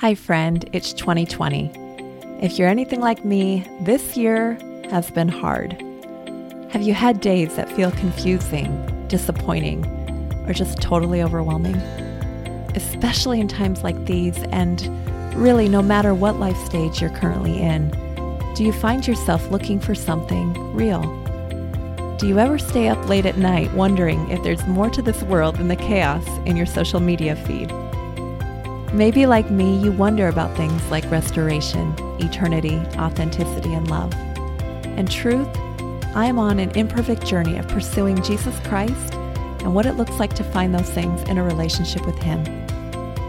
Hi, friend, it's 2020. If you're anything like me, this year has been hard. Have you had days that feel confusing, disappointing, or just totally overwhelming? Especially in times like these, and really no matter what life stage you're currently in, do you find yourself looking for something real? Do you ever stay up late at night wondering if there's more to this world than the chaos in your social media feed? Maybe, like me, you wonder about things like restoration, eternity, authenticity, and love. In truth, I am on an imperfect journey of pursuing Jesus Christ and what it looks like to find those things in a relationship with Him.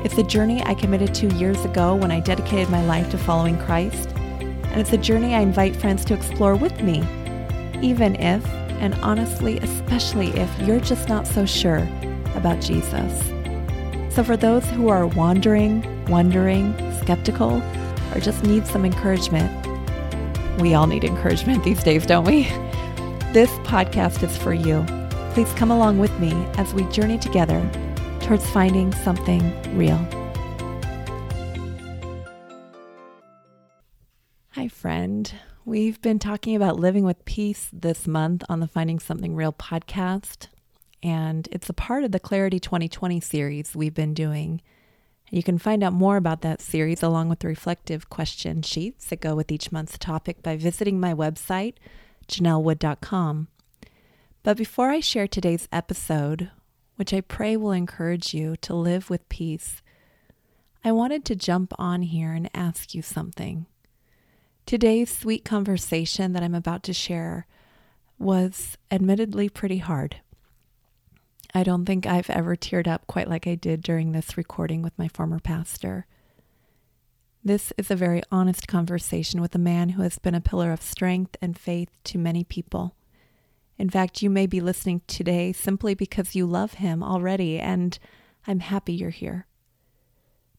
It's a journey I committed to years ago when I dedicated my life to following Christ, and it's a journey I invite friends to explore with me, even if and honestly, especially if you're just not so sure about Jesus. So, for those who are wandering, wondering, skeptical, or just need some encouragement, we all need encouragement these days, don't we? This podcast is for you. Please come along with me as we journey together towards finding something real. Hi, friend. We've been talking about living with peace this month on the Finding Something Real podcast, and it's a part of the Clarity 2020 series we've been doing. You can find out more about that series along with the reflective question sheets that go with each month's topic by visiting my website, janellwood.com. But before I share today's episode, which I pray will encourage you to live with peace, I wanted to jump on here and ask you something. Today's sweet conversation that I'm about to share was admittedly pretty hard. I don't think I've ever teared up quite like I did during this recording with my former pastor. This is a very honest conversation with a man who has been a pillar of strength and faith to many people. In fact, you may be listening today simply because you love him already, and I'm happy you're here.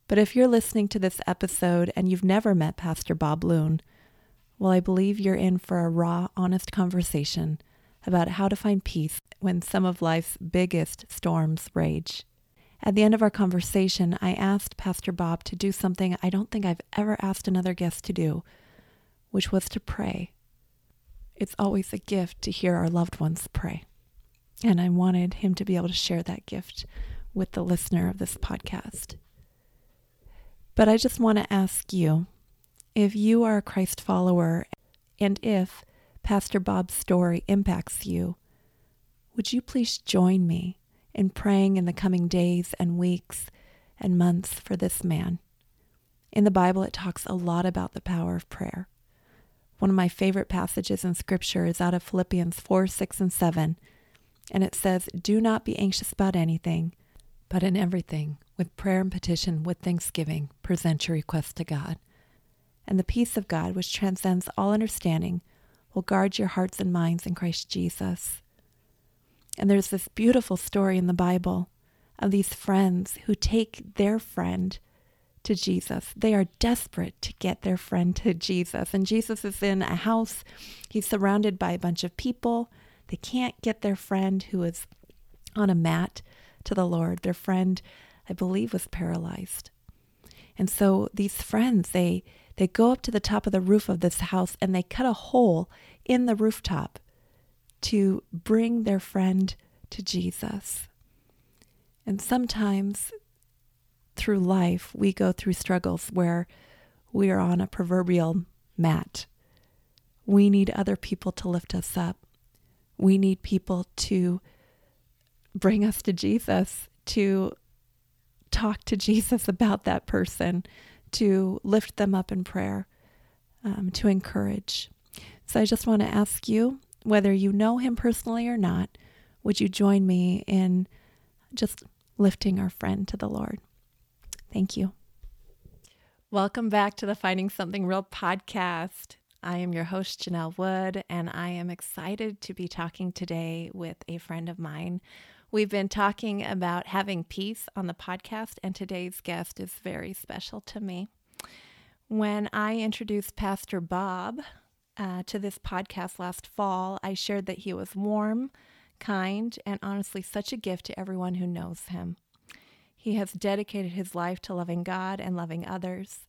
But if you're listening to this episode and you've never met Pastor Bob Luhn, well, I believe you're in for a raw, honest conversation about how to find peace when some of life's biggest storms rage. At the end of our conversation, I asked Pastor Bob to do something I don't think I've ever asked another guest to do, which was to pray. It's always a gift to hear our loved ones pray. And I wanted him to be able to share that gift with the listener of this podcast. But I just want to ask you if you are a Christ follower and if Pastor Bob's story impacts you, would you please join me in praying in the coming days and weeks and months for this man? In the Bible, it talks a lot about the power of prayer. One of my favorite passages in Scripture is out of Philippians 4 6 and 7, and it says, Do not be anxious about anything, but in everything, with prayer and petition, with thanksgiving, present your requests to God and the peace of God, which transcends all understanding, will guard your hearts and minds in Christ Jesus. And there's this beautiful story in the Bible of these friends who take their friend to Jesus. They are desperate to get their friend to Jesus. And Jesus is in a house, he's surrounded by a bunch of people. They can't get their friend who is on a mat to the Lord. Their friend, I believe, was paralyzed. And so these friends, they they go up to the top of the roof of this house and they cut a hole in the rooftop to bring their friend to Jesus. And sometimes through life, we go through struggles where we are on a proverbial mat. We need other people to lift us up. We need people to bring us to Jesus, to talk to Jesus about that person, to lift them up in prayer, um, to encourage. So I just want to ask you whether you know him personally or not, would you join me in just lifting our friend to the Lord? Thank you. Welcome back to the Finding Something Real podcast. I am your host, Janell Wood, and I am excited to be talking today with a friend of mine We've been talking about having peace on the podcast, and today's guest is very special to me. When I introduced Pastor Bob uh, to this podcast last fall, I shared that he was warm, kind, and honestly such a gift to everyone who knows him. He has dedicated his life to loving God and loving others.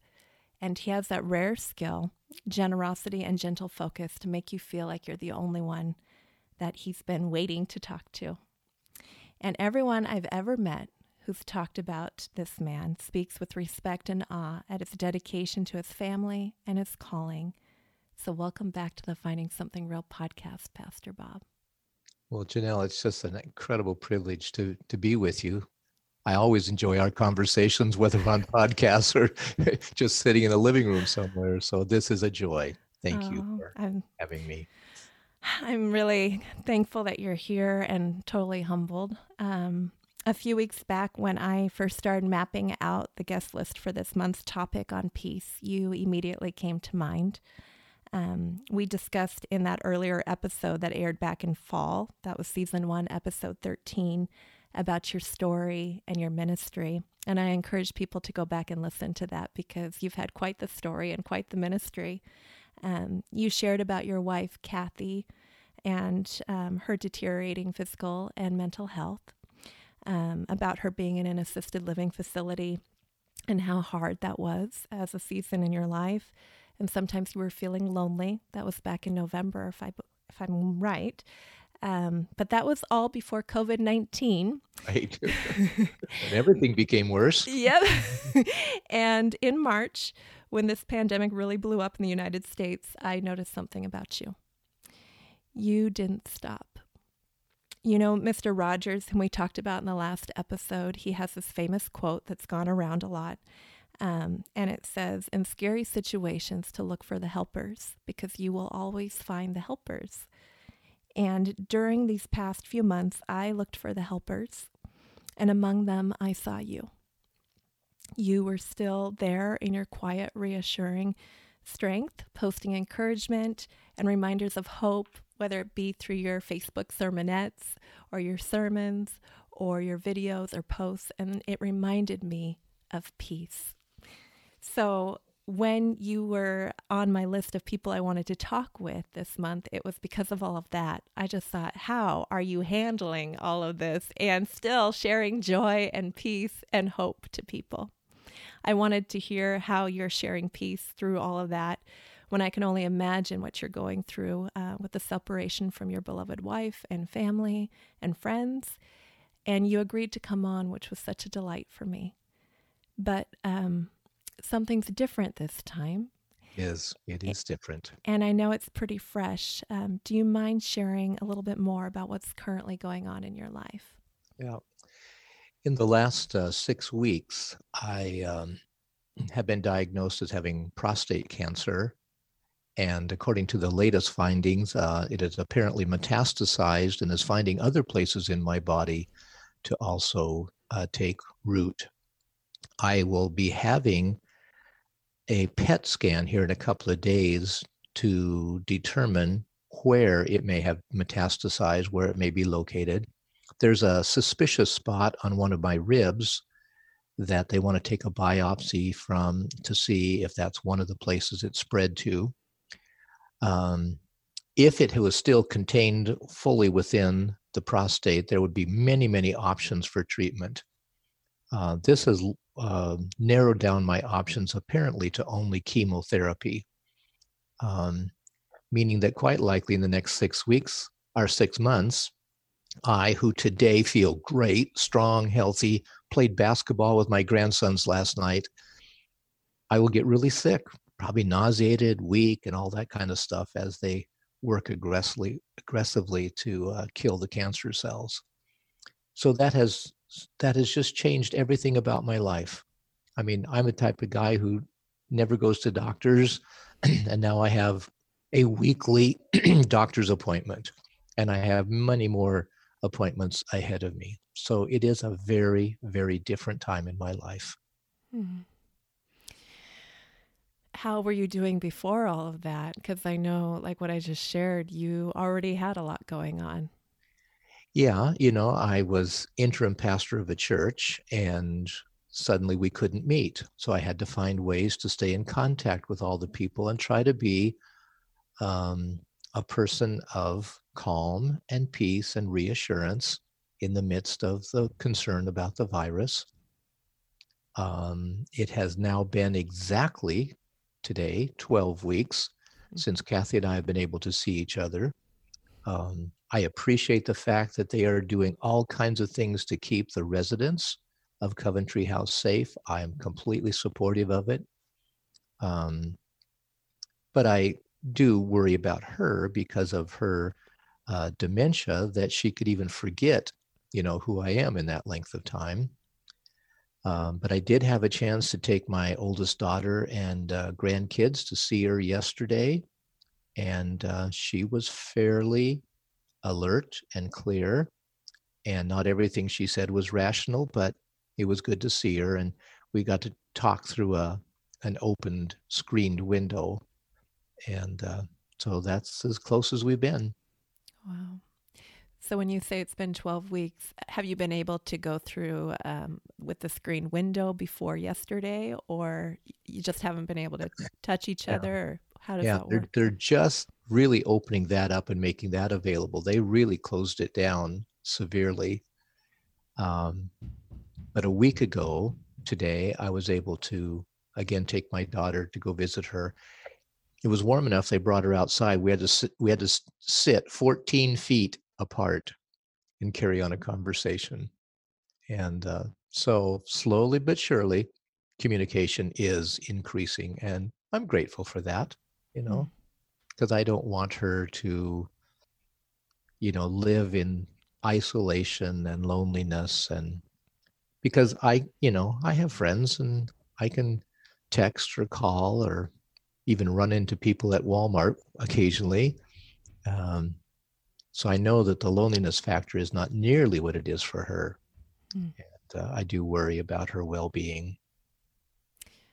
And he has that rare skill, generosity, and gentle focus to make you feel like you're the only one that he's been waiting to talk to. And everyone I've ever met who's talked about this man speaks with respect and awe at his dedication to his family and his calling. So, welcome back to the Finding Something Real podcast, Pastor Bob. Well, Janell, it's just an incredible privilege to to be with you. I always enjoy our conversations, whether on podcasts or just sitting in a living room somewhere. So this is a joy. Thank oh, you for I'm, having me. I'm really thankful that you're here and totally humbled. Um, a few weeks back, when I first started mapping out the guest list for this month's topic on peace, you immediately came to mind. Um, we discussed in that earlier episode that aired back in fall, that was season one, episode 13, about your story and your ministry. And I encourage people to go back and listen to that because you've had quite the story and quite the ministry. Um, you shared about your wife, Kathy, and um, her deteriorating physical and mental health, um, about her being in an assisted living facility and how hard that was as a season in your life. And sometimes you were feeling lonely. That was back in November, if, I, if I'm right. Um, but that was all before COVID 19. Right. and everything became worse. Yep. and in March, when this pandemic really blew up in the United States, I noticed something about you. You didn't stop. You know, Mr. Rogers, whom we talked about in the last episode, he has this famous quote that's gone around a lot. Um, and it says, in scary situations, to look for the helpers because you will always find the helpers. And during these past few months, I looked for the helpers, and among them, I saw you. You were still there in your quiet, reassuring strength, posting encouragement and reminders of hope, whether it be through your Facebook sermonettes or your sermons or your videos or posts. And it reminded me of peace. So when you were on my list of people I wanted to talk with this month, it was because of all of that. I just thought, how are you handling all of this and still sharing joy and peace and hope to people? I wanted to hear how you're sharing peace through all of that when I can only imagine what you're going through uh, with the separation from your beloved wife and family and friends. And you agreed to come on, which was such a delight for me. But um, something's different this time. Yes, it is different. And I know it's pretty fresh. Um, do you mind sharing a little bit more about what's currently going on in your life? Yeah. In the last uh, six weeks, I um, have been diagnosed as having prostate cancer. And according to the latest findings, uh, it is apparently metastasized and is finding other places in my body to also uh, take root. I will be having a PET scan here in a couple of days to determine where it may have metastasized, where it may be located. There's a suspicious spot on one of my ribs that they want to take a biopsy from to see if that's one of the places it spread to. Um, if it was still contained fully within the prostate, there would be many, many options for treatment. Uh, this has uh, narrowed down my options apparently to only chemotherapy, um, meaning that quite likely in the next six weeks or six months, I, who today feel great, strong, healthy, played basketball with my grandsons last night, I will get really sick, probably nauseated, weak, and all that kind of stuff as they work aggressively aggressively to uh, kill the cancer cells. So that has that has just changed everything about my life. I mean, I'm a type of guy who never goes to doctors, and now I have a weekly doctor's appointment, and I have many more appointments ahead of me. So it is a very, very different time in my life. Hmm. How were you doing before all of that? Because I know, like what I just shared, you already had a lot going on. Yeah, you know, I was interim pastor of a church and suddenly we couldn't meet. So I had to find ways to stay in contact with all the people and try to be um, a person of calm and peace and reassurance in the midst of the concern about the virus. Um, it has now been exactly today 12 weeks mm. since Kathy and I have been able to see each other. Um, I appreciate the fact that they are doing all kinds of things to keep the residents of Coventry House safe. I am completely supportive of it. Um, but I do worry about her because of her uh, dementia that she could even forget, you know, who I am in that length of time. Um, but I did have a chance to take my oldest daughter and uh, grandkids to see her yesterday, and uh, she was fairly alert and clear. And not everything she said was rational, but it was good to see her. And we got to talk through a an opened screened window. And uh, so that's as close as we've been. Wow. So when you say it's been 12 weeks, have you been able to go through um, with the screen window before yesterday, or you just haven't been able to touch each yeah. other? Or how does yeah, that work? They're, they're just really opening that up and making that available. They really closed it down severely. Um, but a week ago today, I was able to again take my daughter to go visit her. It was warm enough. They brought her outside. We had to sit, we had to sit 14 feet apart and carry on a conversation. And uh, so slowly but surely, communication is increasing, and I'm grateful for that. You know, because I don't want her to, you know, live in isolation and loneliness and because I, you know, I have friends and I can text or call or even run into people at Walmart occasionally. Um, so I know that the loneliness factor is not nearly what it is for her. Mm. And uh, I do worry about her well being.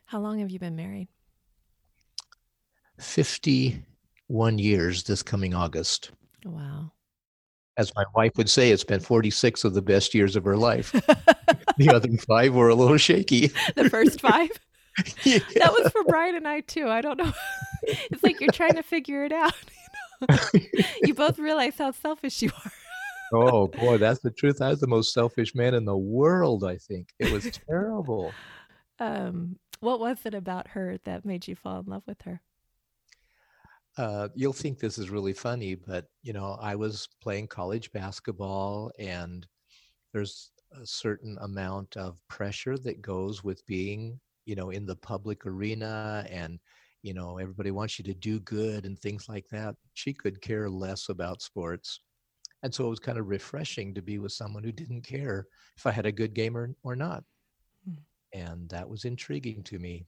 How long have you been married? 51 years this coming August. Wow. As my wife would say, it's been 46 of the best years of her life. the other five were a little shaky. The first five? yeah. That was for Brian and I too. I don't know. it's like you're trying to figure it out. You, know? you both realize how selfish you are. oh boy, that's the truth. I was the most selfish man in the world. I think it was terrible. Um, what was it about her that made you fall in love with her? Uh, you'll think this is really funny, but you know, I was playing college basketball, and there's a certain amount of pressure that goes with being you know in the public arena and you know everybody wants you to do good and things like that. She could care less about sports. And so it was kind of refreshing to be with someone who didn't care if i had a good game or, or not. Mm. and that was intriguing to me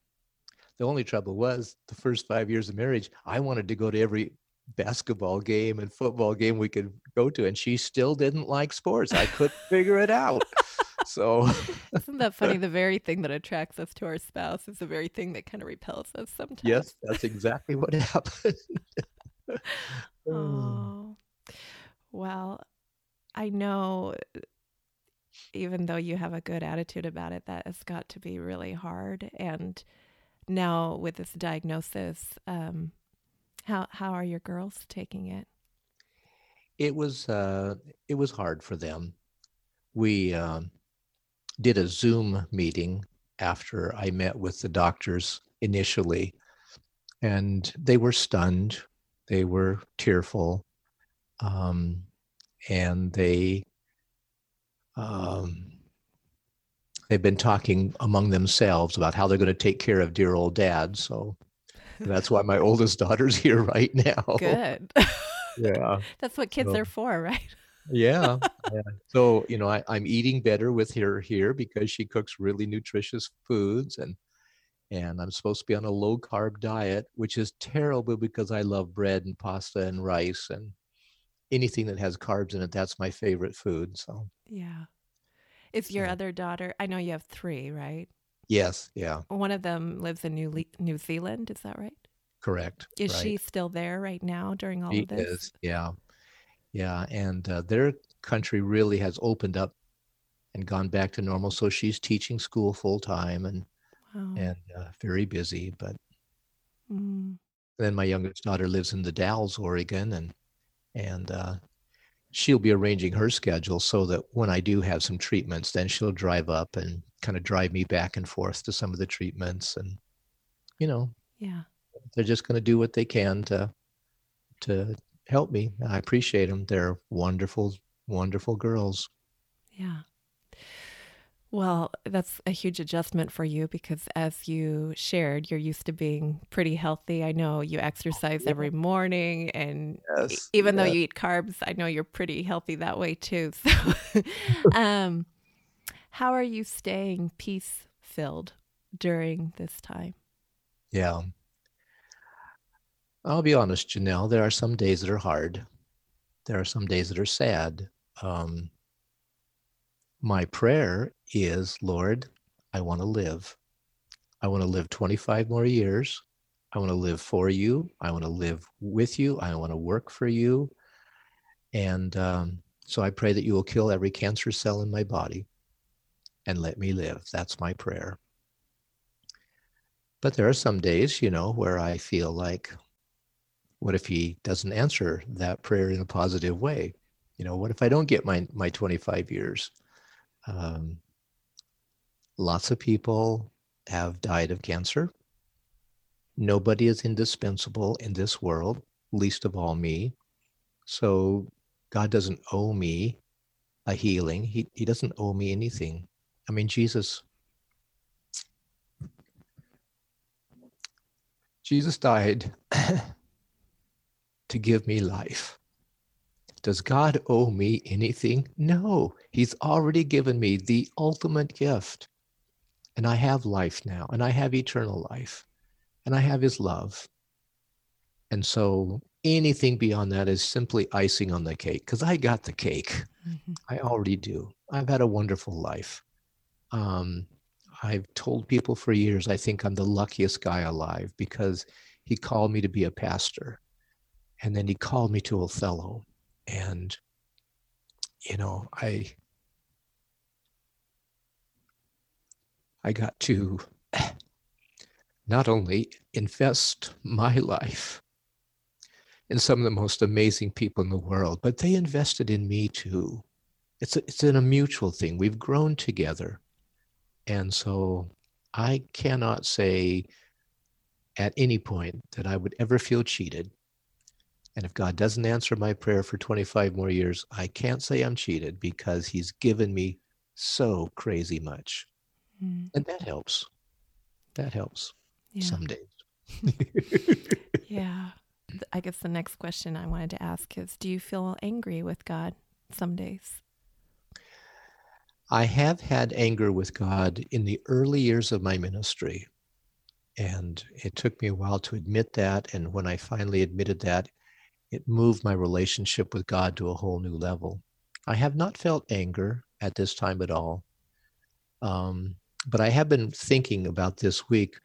the only trouble was the first five years of marriage i wanted to go to every basketball game and football game we could go to and she still didn't like sports. I couldn't figure it out. So isn't that funny? The very thing that attracts us to our spouse is the very thing that kind of repels us sometimes. yes that's exactly what happened. Oh. Well i know even though you have a good attitude about it that has got to be really hard and now with this diagnosis um, how how are your girls taking it? It was uh, it was hard for them. We uh, did a Zoom meeting after I met with the doctors initially, and they were stunned. They were tearful, um, and they um, they've been talking among themselves about how they're going to take care of dear old dad. So that's why my oldest daughter's here right now. Good. yeah. That's what kids so, are for, right? yeah, yeah. So, you know, I, I'm eating better with her here because she cooks really nutritious foods and and I'm supposed to be on a low carb diet, which is terrible because I love bread and pasta and rice and anything that has carbs in it. That's my favorite food. So yeah. Is your other daughter? I know you have three, right? Yes, yeah. One of them lives in New Le- New Zealand. Is that right? Correct. Is right. she still there right now during all she of this? Is, yeah, yeah. And uh, their country really has opened up and gone back to normal. So she's teaching school full time and wow. and uh, very busy. But mm. then my youngest daughter lives in the Dalles, Oregon, and and uh, she'll be arranging her schedule so that when I do have some treatments, then she'll drive up and kind of drive me back and forth to some of the treatments and you know yeah. they're just going to do what they can to to help me. I appreciate them they're wonderful wonderful girls. Yeah well, that's a huge adjustment for you because, as you shared, you're used to being pretty healthy. I know you exercise every morning, and yes, even though you eat carbs, I know you're pretty healthy that way too. So, um, how are you staying peace filled during this time? Yeah. I'll be honest, Janell, there are some days that are hard. There are some days that are sad. Um, my prayer is, Lord, I want to live. I want to live 25 more years. I want to live for you. I want to live with you. I want to work for you. And um, so I pray that you will kill every cancer cell in my body and let me live. That's my prayer. But there are some days, you know, where I feel like, what if he doesn't answer that prayer in a positive way? You know, what if I don't get my, my 25 years? Um, lots of people have died of cancer. Nobody is indispensable in this world, least of all me. So God doesn't owe me a healing. He, he doesn't owe me anything. I mean, Jesus, Jesus died to give me life. Does God owe me anything? No, He's already given me the ultimate gift. And I have life now, and I have eternal life, and I have His love. And so anything beyond that is simply icing on the cake because I got the cake. Mm-hmm. I already do. I've had a wonderful life. Um, I've told people for years I think I'm the luckiest guy alive because he called me to be a pastor. And then he called me to Othello and you know i i got to not only invest my life in some of the most amazing people in the world but they invested in me too. It's a, it's in a mutual thing. We've grown together. And so i cannot say at any point that i would ever feel cheated and if God doesn't answer my prayer for 25 more years, I can't say I'm cheated because He's given me so crazy much. Mm. And that helps. That helps yeah. some days. yeah. I guess the next question I wanted to ask is Do you feel angry with God some days? I have had anger with God in the early years of my ministry. And it took me a while to admit that. And when I finally admitted that, it moved my relationship with God to a whole new level. I have not felt anger at this time at all. Um, but I have been thinking about this week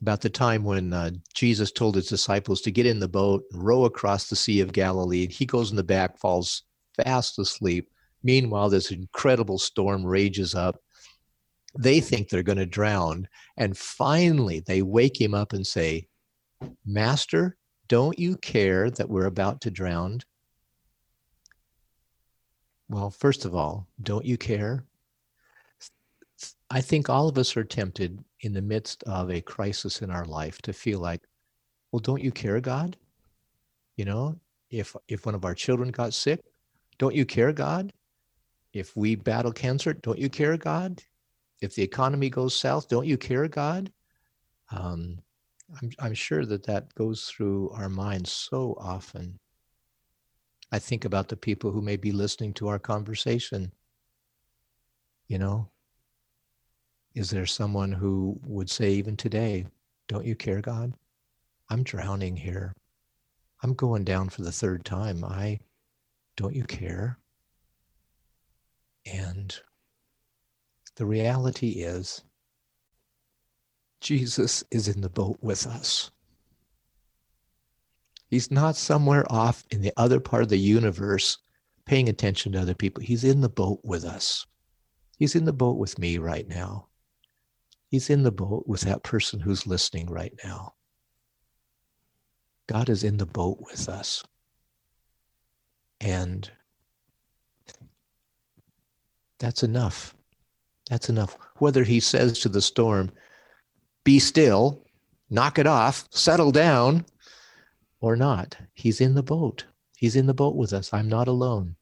about the time when uh, Jesus told his disciples to get in the boat and row across the Sea of Galilee. And he goes in the back, falls fast asleep. Meanwhile, this incredible storm rages up. They think they're going to drown. And finally, they wake him up and say, Master, don't you care that we're about to drown? Well, first of all, don't you care? I think all of us are tempted in the midst of a crisis in our life to feel like, well, don't you care, God? You know, if if one of our children got sick, don't you care, God? If we battle cancer, don't you care, God? If the economy goes south, don't you care, God? Um, I'm, I'm sure that that goes through our minds so often. I think about the people who may be listening to our conversation. You know, is there someone who would say, even today, don't you care, God? I'm drowning here. I'm going down for the third time. I don't you care? And the reality is Jesus is in the boat with us. He's not somewhere off in the other part of the universe paying attention to other people. He's in the boat with us. He's in the boat with me right now. He's in the boat with that person who's listening right now. God is in the boat with us. And that's enough. That's enough. Whether he says to the storm, be still, knock it off, settle down, or not, he's in the boat. He's in the boat with us. I'm not alone.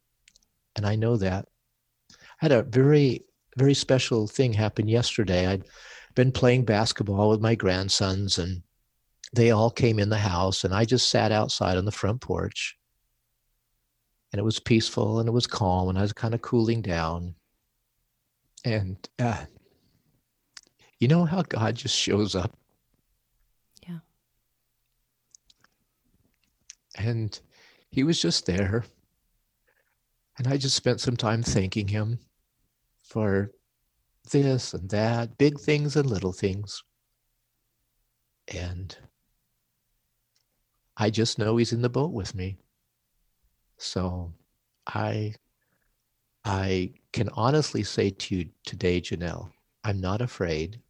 And I know that. I had a very, very special thing happen yesterday. I'd been playing basketball with my grandsons, and they all came in the house, and I just sat outside on the front porch. And it was peaceful and it was calm, and I was kind of cooling down. And uh, you know how God just shows up? Yeah. And he was just there. And I just spent some time thanking him for this and that, big things and little things. And I just know he's in the boat with me. So I I can honestly say to you today, Janell, I'm not afraid.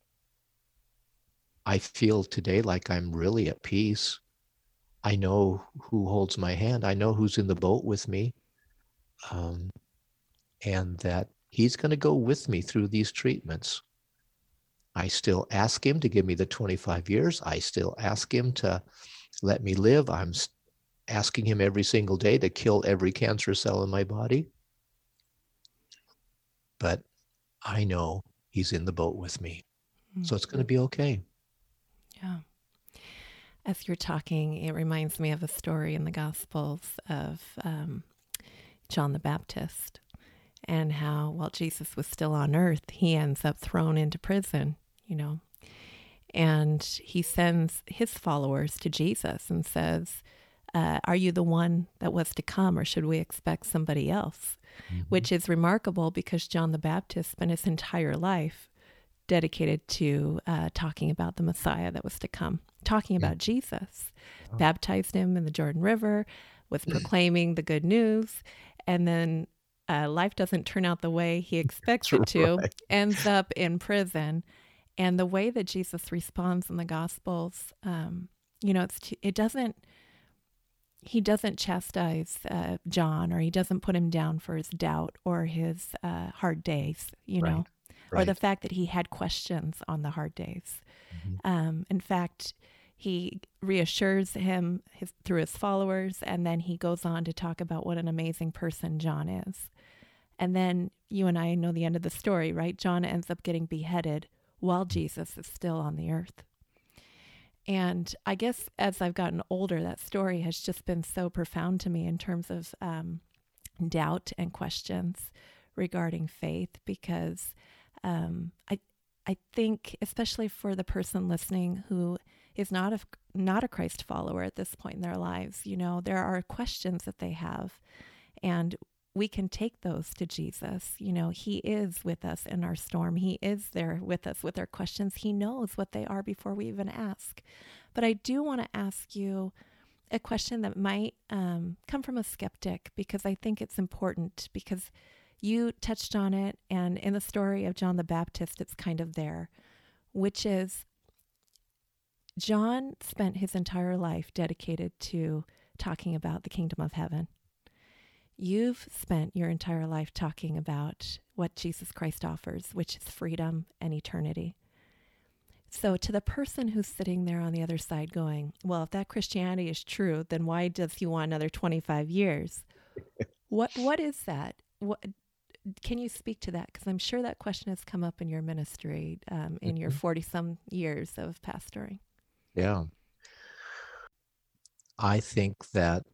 I feel today like I'm really at peace. I know who holds my hand. I know who's in the boat with me. Um, and that he's going to go with me through these treatments. I still ask him to give me the 25 years. I still ask him to let me live. I'm asking him every single day to kill every cancer cell in my body. But I know he's in the boat with me. Mm-hmm. So it's going to be okay. Yeah. As you're talking, it reminds me of a story in the Gospels of um, John the Baptist and how, while Jesus was still on earth, he ends up thrown into prison, you know. And he sends his followers to Jesus and says, uh, Are you the one that was to come, or should we expect somebody else? Mm-hmm. Which is remarkable because John the Baptist spent his entire life dedicated to uh, talking about the Messiah that was to come, talking about Jesus, oh. baptized him in the Jordan River, was proclaiming the good news, and then uh, life doesn't turn out the way he expects it to, right. ends up in prison. And the way that Jesus responds in the Gospels, um, you know, it's it doesn't he doesn't chastise uh, John or he doesn't put him down for his doubt or his uh, hard days, you right. know, right. or the fact that he had questions on the hard days. Mm-hmm. Um, in fact, he reassures him his, through his followers, and then he goes on to talk about what an amazing person John is. And then you and I know the end of the story, right? John ends up getting beheaded while Jesus is still on the earth. And I guess as I've gotten older, that story has just been so profound to me in terms of um, doubt and questions regarding faith, because um, I I think, especially for the person listening who is not a not a Christ follower at this point in their lives, you know, there are questions that they have, and we can take those to Jesus. You know, He is with us in our storm. He is there with us with our questions. He knows what they are before we even ask. But I do want to ask you a question that might um, come from a skeptic because I think it's important because you touched on it. And in the story of John the Baptist, it's kind of there, which is John spent his entire life dedicated to talking about the kingdom of heaven. You've spent your entire life talking about what Jesus Christ offers, which is freedom and eternity. So, to the person who's sitting there on the other side going, Well, if that Christianity is true, then why does he want another 25 years? what What is that? What can you speak to that? Because I'm sure that question has come up in your ministry um, in mm-hmm. your 40 some years of pastoring. Yeah. I think that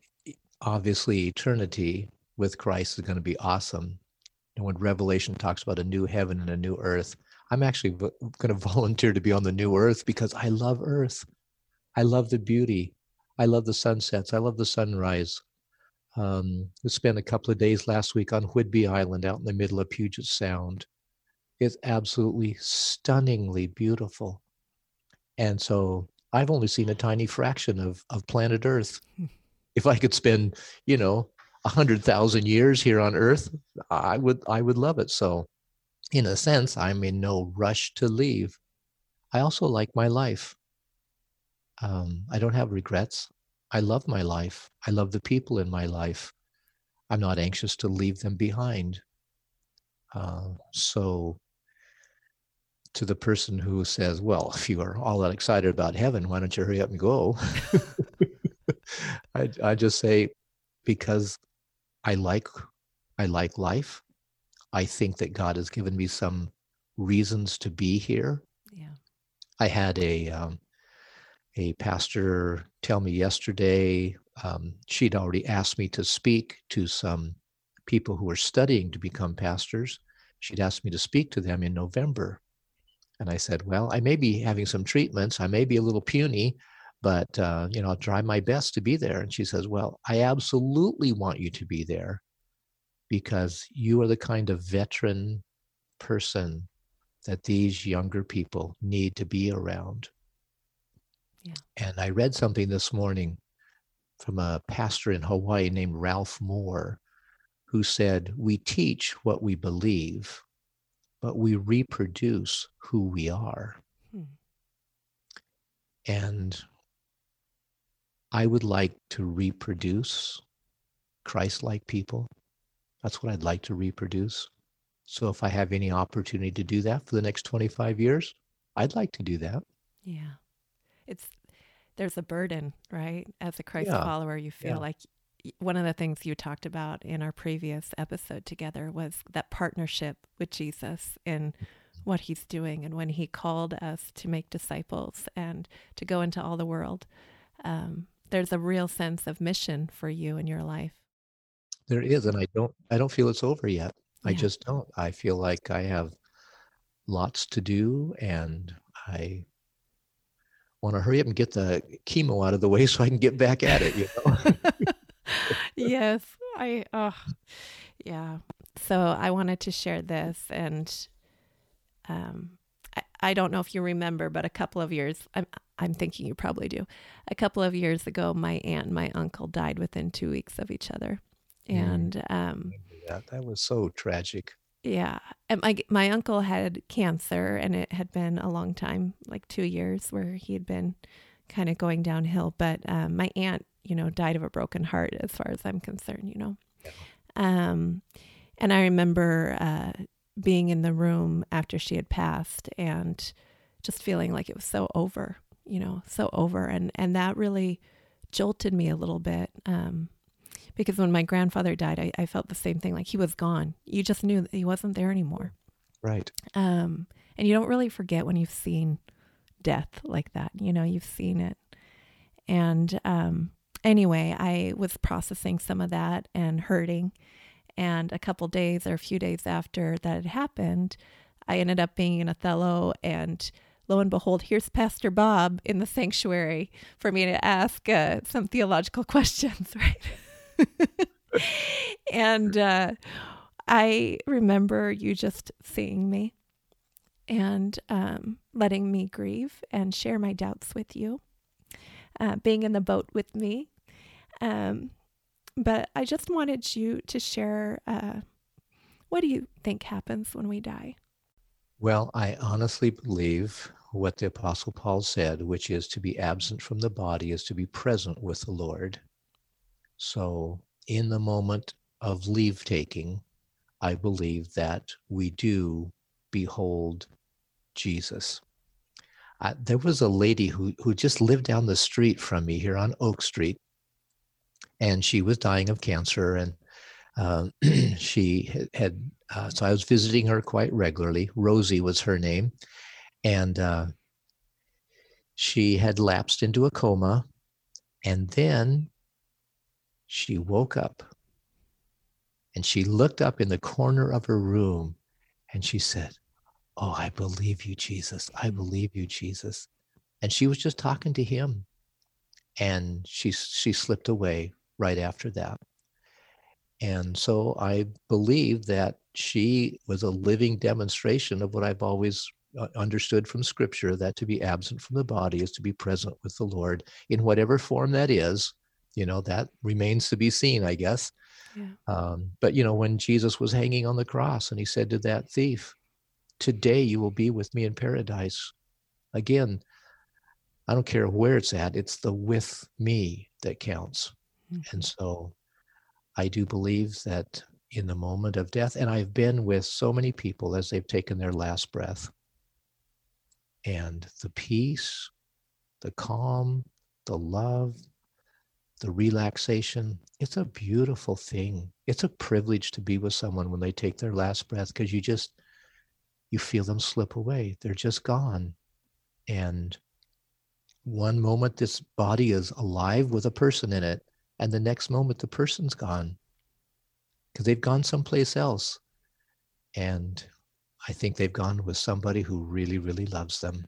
obviously eternity with Christ is going to be awesome. And when Revelation talks about a new heaven and a new earth, I'm actually v- going to volunteer to be on the new earth because I love earth. I love the beauty. I love the sunsets. I love the sunrise. Um, we spent a couple of days last week on Whidbey Island out in the middle of Puget Sound. It's absolutely stunningly beautiful. And so I've only seen a tiny fraction of, of planet Earth. If I could spend, you know, a hundred thousand years here on Earth, I would I would love it. So, in a sense, I'm in no rush to leave. I also like my life. Um, I don't have regrets. I love my life. I love the people in my life. I'm not anxious to leave them behind. Uh, so, to the person who says, Well, if you are all that excited about heaven, why don't you hurry up and go? I, I just say, because I like I like life. I think that God has given me some reasons to be here. Yeah. I had a um, a pastor tell me yesterday um, she'd already asked me to speak to some people who were studying to become pastors. She'd asked me to speak to them in November. And I said, Well, I may be having some treatments. I may be a little puny, but uh, you know, I'll try my best to be there. And she says, Well, I absolutely want you to be there because you are the kind of veteran person that these younger people need to be around. Yeah. And I read something this morning from a pastor in Hawaii named Ralph Moore, who said, We teach what we believe, but we reproduce who we are. Hmm. And I would like to reproduce Christ like people. That's what I'd like to reproduce. So if I have any opportunity to do that for the next 25 years, I'd like to do that. Yeah. It's there's a burden, right? As a Christ yeah. follower, you feel yeah. like one of the things you talked about in our previous episode together was that partnership with Jesus in what he's doing and when he called us to make disciples and to go into all the world. Um, there's a real sense of mission for you in your life. There is, and I don't I don't feel it's over yet. Yeah. I just don't. I feel like I have lots to do and I want to hurry up and get the chemo out of the way so I can get back at it, you know. yes, I oh yeah. So I wanted to share this and um I, I don't know if you remember, but a couple of years I'm I'm thinking you probably do. A couple of years ago my aunt and my uncle died within two weeks of each other. Mm. And um that that was so tragic. Yeah. And my my uncle had cancer and it had been a long time, like 2 years where he had been kind of going downhill, but um, my aunt, you know, died of a broken heart as far as I'm concerned, you know. Yeah. Um and I remember uh, being in the room after she had passed and just feeling like it was so over, you know, so over and and that really jolted me a little bit. Um because when my grandfather died, I, I felt the same thing. Like he was gone. You just knew that he wasn't there anymore. Right. Um, and you don't really forget when you've seen death like that. You know, you've seen it. And um, anyway, I was processing some of that and hurting. And a couple days or a few days after that had happened, I ended up being in Othello and lo and behold, here's Pastor Bob in the sanctuary for me to ask uh, some theological questions, right? and uh, I remember you just seeing me and um, letting me grieve and share my doubts with you, uh, being in the boat with me. Um, but I just wanted you to share uh, what do you think happens when we die? Well, I honestly believe what the Apostle Paul said, which is to be absent from the body is to be present with the Lord. So, in the moment of leave taking, I believe that we do behold Jesus. Uh, there was a lady who, who just lived down the street from me here on Oak Street, and she was dying of cancer. And uh, she had, uh, so I was visiting her quite regularly. Rosie was her name. And uh, she had lapsed into a coma. And then she woke up and she looked up in the corner of her room and she said, Oh, I believe you, Jesus. I believe you, Jesus. And she was just talking to him. And she, she slipped away right after that. And so I believe that she was a living demonstration of what I've always uh, understood from scripture that to be absent from the body is to be present with the Lord in whatever form that is you know that remains to be seen i guess yeah. um, but you know when jesus was hanging on the cross and he said to that thief today you will be with me in paradise again i don't care where it's at it's the with me that counts mm-hmm. and so i do believe that in the moment of death and i've been with so many people as they've taken their last breath and the peace, the calm, the love, the relaxation. It's a beautiful thing. It's a privilege to be with someone when they take their last breath because you just you feel them slip away. They're just gone. And one moment this body is alive with a person in it, and the next moment the person's gone because they've gone someplace else. And I think they've gone with somebody who really, really loves them.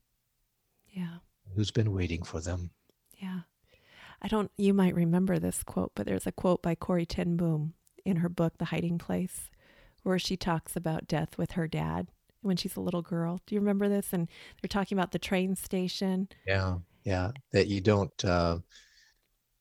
Yeah. Who's been waiting for them. Yeah. I don't, you might remember this quote, but there's a quote by Corrie ten Boom in her book, The Hiding Place, where she talks about death with her dad when she's a little girl. Do you remember this? And they're talking about the train station. Yeah. Yeah. That you don't, uh,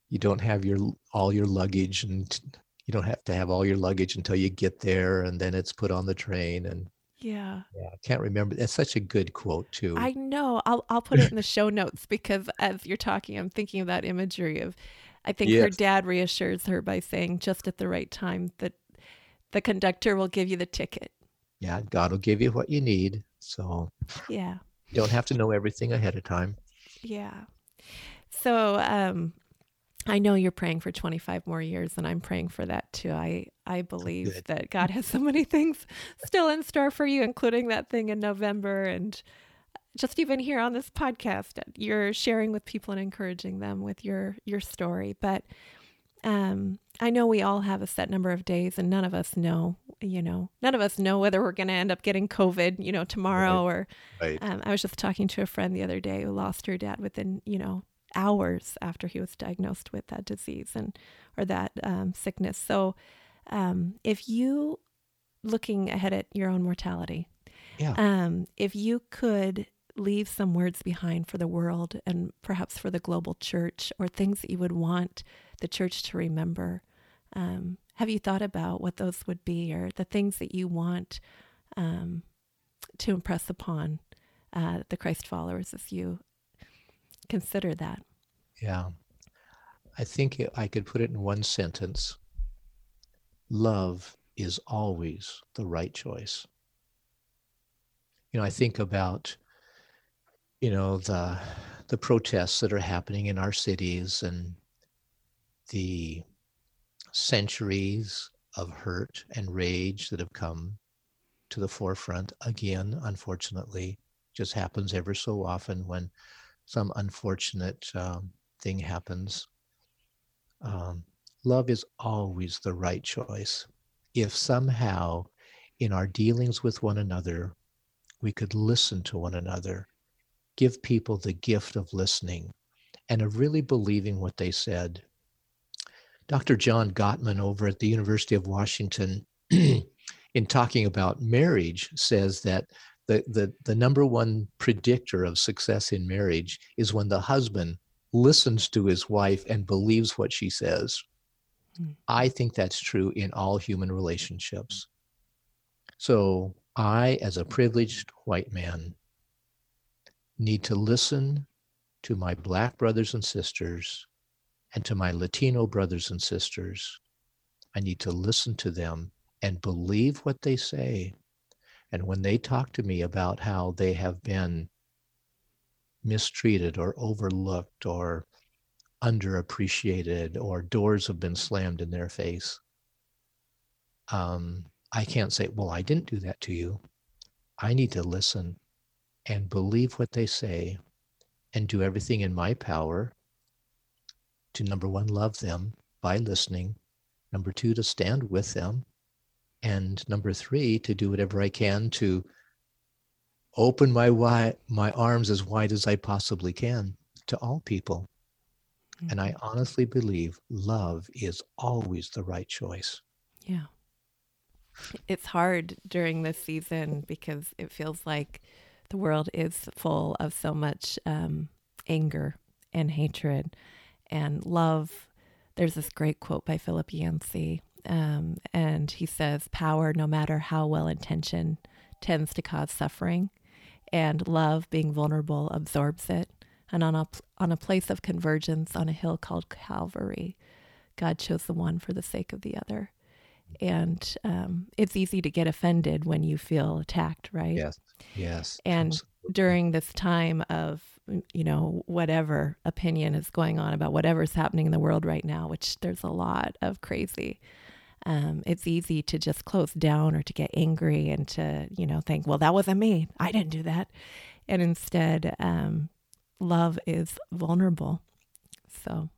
you don't have your, all your luggage and you don't have to have all your luggage until you get there and then it's put on the train and yeah. Yeah, I can't remember. That's such a good quote too. I know. I'll I'll put it in the show notes because as you're talking, I'm thinking of that imagery of I think yes. her dad reassures her by saying just at the right time that the conductor will give you the ticket. Yeah, God will give you what you need. So Yeah. You don't have to know everything ahead of time. Yeah. So um I know you're praying for 25 more years, and I'm praying for that too. I, I believe Good. that God has so many things still in store for you, including that thing in November. And just even here on this podcast, you're sharing with people and encouraging them with your, your story. But um, I know we all have a set number of days, and none of us know, you know, none of us know whether we're going to end up getting COVID, you know, tomorrow. Right. Or right. Um, I was just talking to a friend the other day who lost her dad within, you know, hours after he was diagnosed with that disease and or that um, sickness. So, um, if you looking ahead at your own mortality, yeah. um, if you could leave some words behind for the world and perhaps for the global church or things that you would want the church to remember, um, have you thought about what those would be or the things that you want um, to impress upon uh, the Christ followers as you consider that. Yeah. I think I could put it in one sentence love is always the right choice. You know, I think about, you know, the the protests that are happening in our cities and the centuries of hurt and rage that have come to the forefront again, unfortunately, just happens ever so often when some unfortunate um, thing happens. Um, love is always the right choice. If somehow in our dealings with one another, we could listen to one another, give people the gift of listening and of really believing what they said. Dr. John Gottman over at the University of Washington, in talking about marriage, says that the, the, the number one predictor of success in marriage is when the husband listens to his wife and believes what she says. Mm. I think that's true in all human relationships. So I, as a privileged white man, need to listen to my black brothers and sisters and to my Latino brothers and sisters. I need to listen to them and believe what they say and when they talk to me about how they have been mistreated or overlooked or underappreciated or doors have been slammed in their face, um, I can't say, well, I didn't do that to you. I need to listen and believe what they say and do everything in my power to number one, love them by listening, number two, to stand with them, and number three to do whatever i can to open my wide, my arms as wide as i possibly can to all people. Mm-hmm. and i honestly believe love is always the right choice. Yeah. It's hard during this season because it feels like the world is full of so much um, anger and hatred and love. There's this great quote by philip yancey um, and he says, power, no matter how well intentioned, tends to cause suffering, and love, being vulnerable, absorbs it. And on a, on a place of convergence on a hill called Calvary, God chose the one for the sake of the other. And um, it's easy to get offended when you feel attacked, right? Yes. Yes. And during this time of you know whatever opinion is going on about whatever's happening in the world right now which there's a lot of crazy um, it's easy to just close down or to get angry and to you know think well that wasn't me. I didn't do that. And instead um, love is vulnerable. So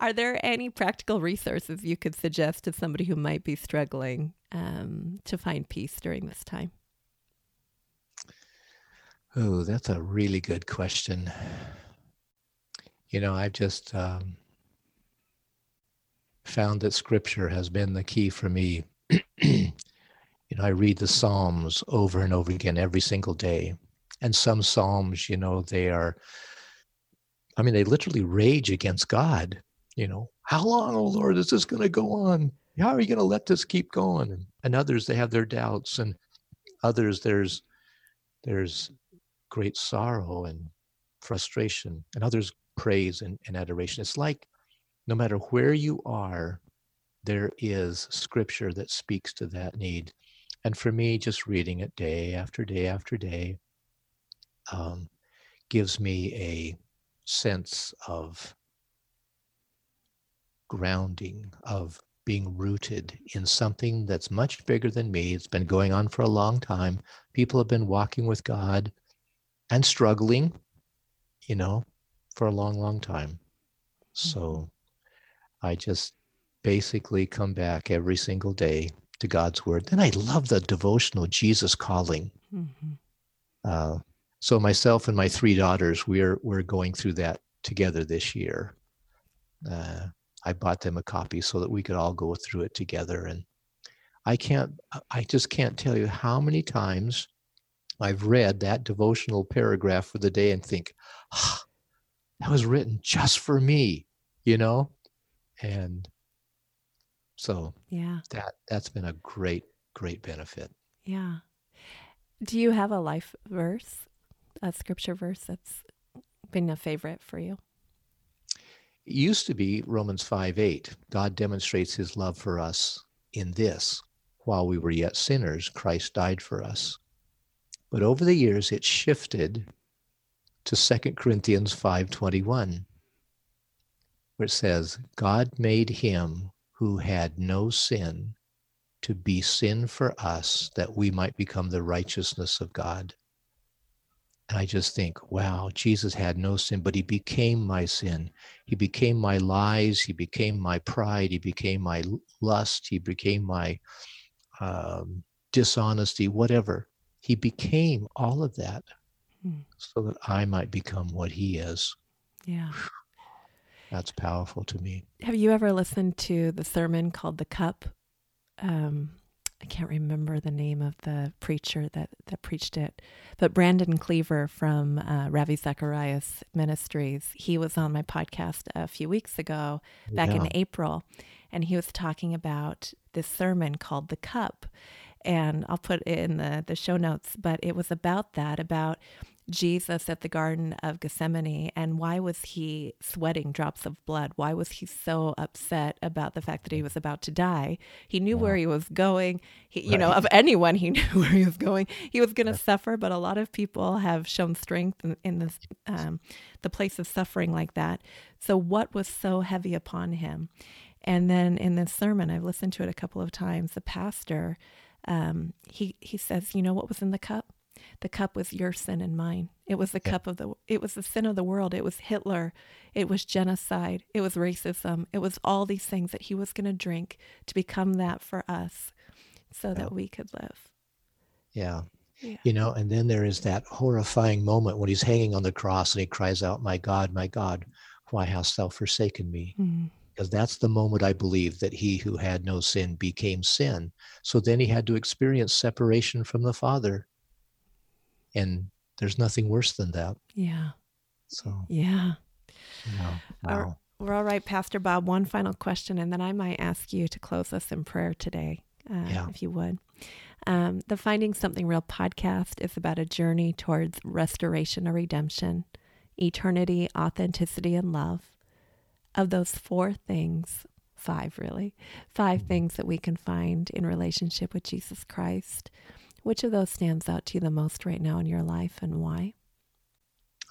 are there any practical resources you could suggest to somebody who might be struggling um, to find peace during this time? Oh, that's a really good question. You know, I've just um, found that scripture has been the key for me. you know, I read the Psalms over and over again every single day. And some Psalms, you know, they are, I mean, they literally rage against God. You know, how long, oh Lord, is this going to go on? How are you going to let this keep going? And, others, they have their doubts. And others, there's, there's great sorrow and frustration, and others praise and, and adoration. It's like no matter where you are, there is scripture that speaks to that need. And for me, just reading it day after day after day um, gives me a sense of grounding, of being rooted in something that's much bigger than me. It's been going on for a long time. People have been walking with God and struggling, you know, for a long, long time. So. I just basically come back every single day to God's word. Then I love the devotional Jesus calling. Mm-hmm. Uh, so myself and my three daughters, we're we're going through that together this year. Uh, I bought them a copy so that we could all go through it together. And I can't, I just can't tell you how many times I've read that devotional paragraph for the day and think, ah, that was written just for me, you know? And so yeah, that that's been a great, great benefit. Yeah. Do you have a life verse, a scripture verse that's been a favorite for you? It used to be Romans 5 8. God demonstrates his love for us in this while we were yet sinners, Christ died for us. But over the years, it shifted to 2 Corinthians 5.21, where it says, God made him who had no sin to be sin for us that we might become the righteousness of God. And I just think, wow, Jesus had no sin, but he became my sin. He became my lies. He became my pride. He became my lust. He became my um, dishonesty, whatever. He became all of that hmm. so that I might become what he is. Yeah. That's powerful to me. Have you ever listened to the sermon called The Cup? Um, I can't remember the name of the preacher that, that preached it, but Brandon Cleaver from uh, Ravi Zacharias Ministries, he was on my podcast a few weeks ago, back yeah. in April, and he was talking about this sermon called The Cup and I'll put it in the, the show notes, but it was about that, about Jesus at the Garden of Gethsemane and why was he sweating drops of blood? Why was he so upset about the fact that he was about to die? He knew where he was going. He, you right. know, of anyone, he knew where he was going. He was going to yeah. suffer, but a lot of people have shown strength in, in this, um, the place of suffering like that. So, what was so heavy upon him? And then in this sermon, I've listened to it a couple of times. The pastor um, he he says, you know what was in the cup? The cup was your sin and mine. It was the yeah. cup of the it was the sin of the world. It was Hitler. It was genocide. It was racism. It was all these things that he was going to drink to become that for us so yeah. that we could live. Yeah. yeah. You know, and then there is that horrifying moment when he's hanging on the cross and he cries out, My God, my God, why hast thou forsaken me? Mm-hmm because that's the moment I believe that he who had no sin became sin. So then he had to experience separation from the Father. And there's nothing worse than that. Yeah. So, yeah. Wow. We're all right, Pastor Bob. One final question, and then I might ask you to close us in prayer today, uh, yeah. if you would. Um, the Finding Something Real podcast is about a journey towards restoration or redemption, eternity, authenticity, and love of those four things, five really, five things that we can find in relationship with Jesus Christ. Which of those stands out to you the most right now in your life and why?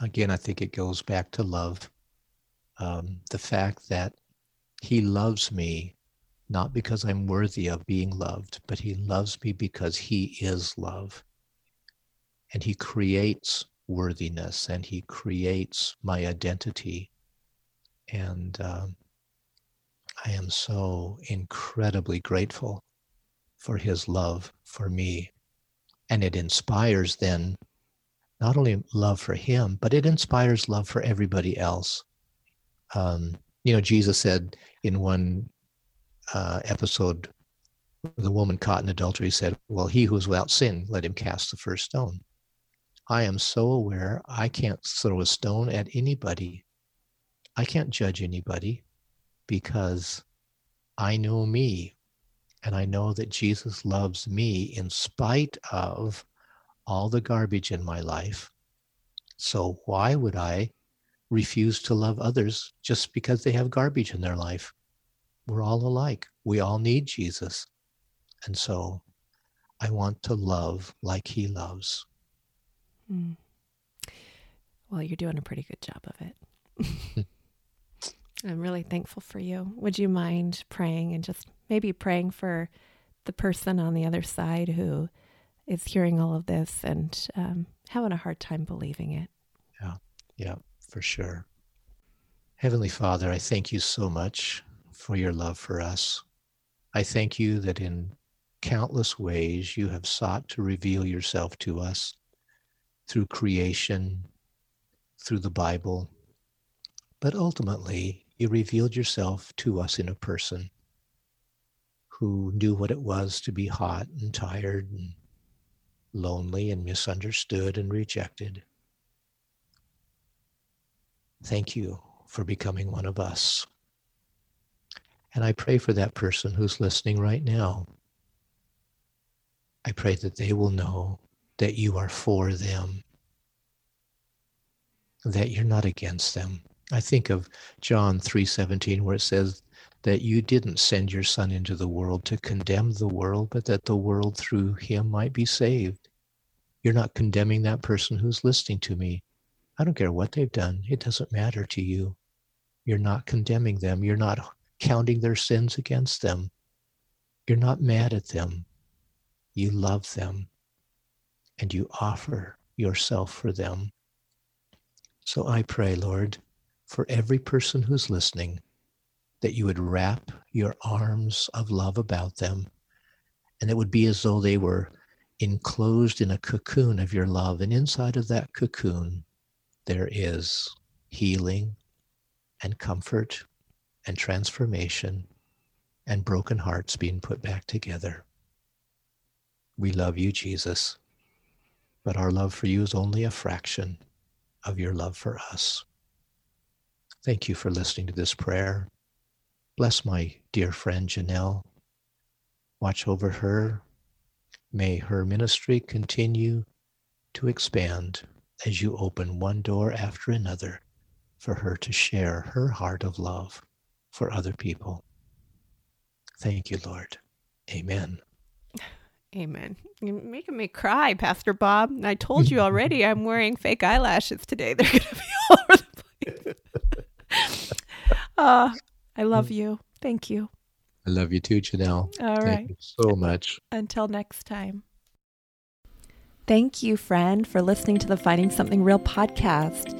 Again, I think it goes back to love. Um, the fact that he loves me not because I'm worthy of being loved, but he loves me because he is love. And he creates worthiness and he creates my identity. And um, I am so incredibly grateful for his love for me. And it inspires then not only love for him, but it inspires love for everybody else. Um, you know, Jesus said in one uh, episode, the woman caught in adultery said, Well, he who is without sin, let him cast the first stone. I am so aware I can't throw a stone at anybody. I can't judge anybody because I know me and I know that Jesus loves me in spite of all the garbage in my life. So why would I refuse to love others just because they have garbage in their life? We're all alike. We all need Jesus. And so I want to love like he loves. Mm. Well, you're doing a pretty good job of it. I'm really thankful for you. Would you mind praying and just maybe praying for the person on the other side who is hearing all of this and um, having a hard time believing it? Yeah, yeah, for sure. Heavenly Father, I thank you so much for your love for us. I thank you that in countless ways you have sought to reveal yourself to us through creation, through the Bible, but ultimately you revealed yourself to us in a person who knew what it was to be hot and tired and lonely and misunderstood and rejected. Thank you for becoming one of us. And I pray for that person who's listening right now. I pray that they will know that you are for them, that you're not against them. I think of John 3:17 where it says that you didn't send your son into the world to condemn the world, but that the world through him might be saved. You're not condemning that person who's listening to me. I don't care what they've done. It doesn't matter to you. You're not condemning them. You're not counting their sins against them. You're not mad at them. You love them and you offer yourself for them. So I pray, Lord, for every person who's listening, that you would wrap your arms of love about them, and it would be as though they were enclosed in a cocoon of your love. And inside of that cocoon, there is healing and comfort and transformation and broken hearts being put back together. We love you, Jesus, but our love for you is only a fraction of your love for us. Thank you for listening to this prayer. Bless my dear friend Janell. Watch over her. May her ministry continue to expand as you open one door after another for her to share her heart of love for other people. Thank you, Lord. Amen. Amen. You're making me cry, Pastor Bob. I told you already I'm wearing fake eyelashes today. They're going to be all over the place. uh, I love mm. you. Thank you. I love you too, Janell. All Thank right. you so much. Until next time. Thank you, friend, for listening to the Finding Something Real podcast.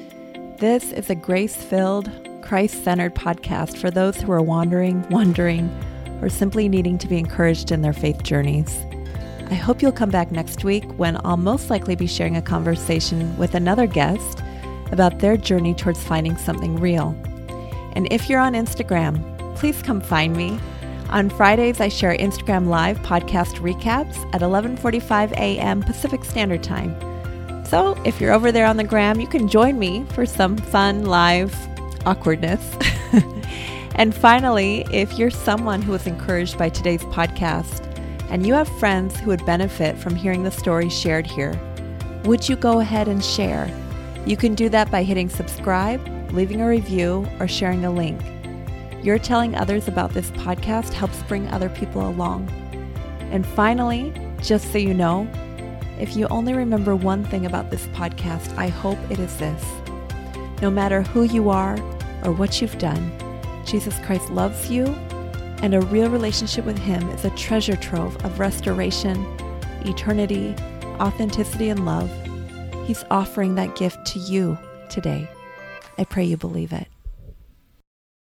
This is a grace filled, Christ centered podcast for those who are wandering, wondering, or simply needing to be encouraged in their faith journeys. I hope you'll come back next week when I'll most likely be sharing a conversation with another guest about their journey towards finding something real. And if you're on Instagram, please come find me. On Fridays, I share Instagram Live podcast recaps at 11:45 a.m. Pacific Standard Time. So, if you're over there on the gram, you can join me for some fun live awkwardness. and finally, if you're someone who was encouraged by today's podcast and you have friends who would benefit from hearing the stories shared here, would you go ahead and share? You can do that by hitting subscribe, leaving a review, or sharing a link. Your telling others about this podcast helps bring other people along. And finally, just so you know, If you only remember one thing about this podcast, I hope it is this. No matter who you are or what you've done, Jesus Christ loves you, and a real relationship with Him is a treasure trove of restoration, eternity, authenticity, and love. He's offering that gift to you today. I pray you believe it.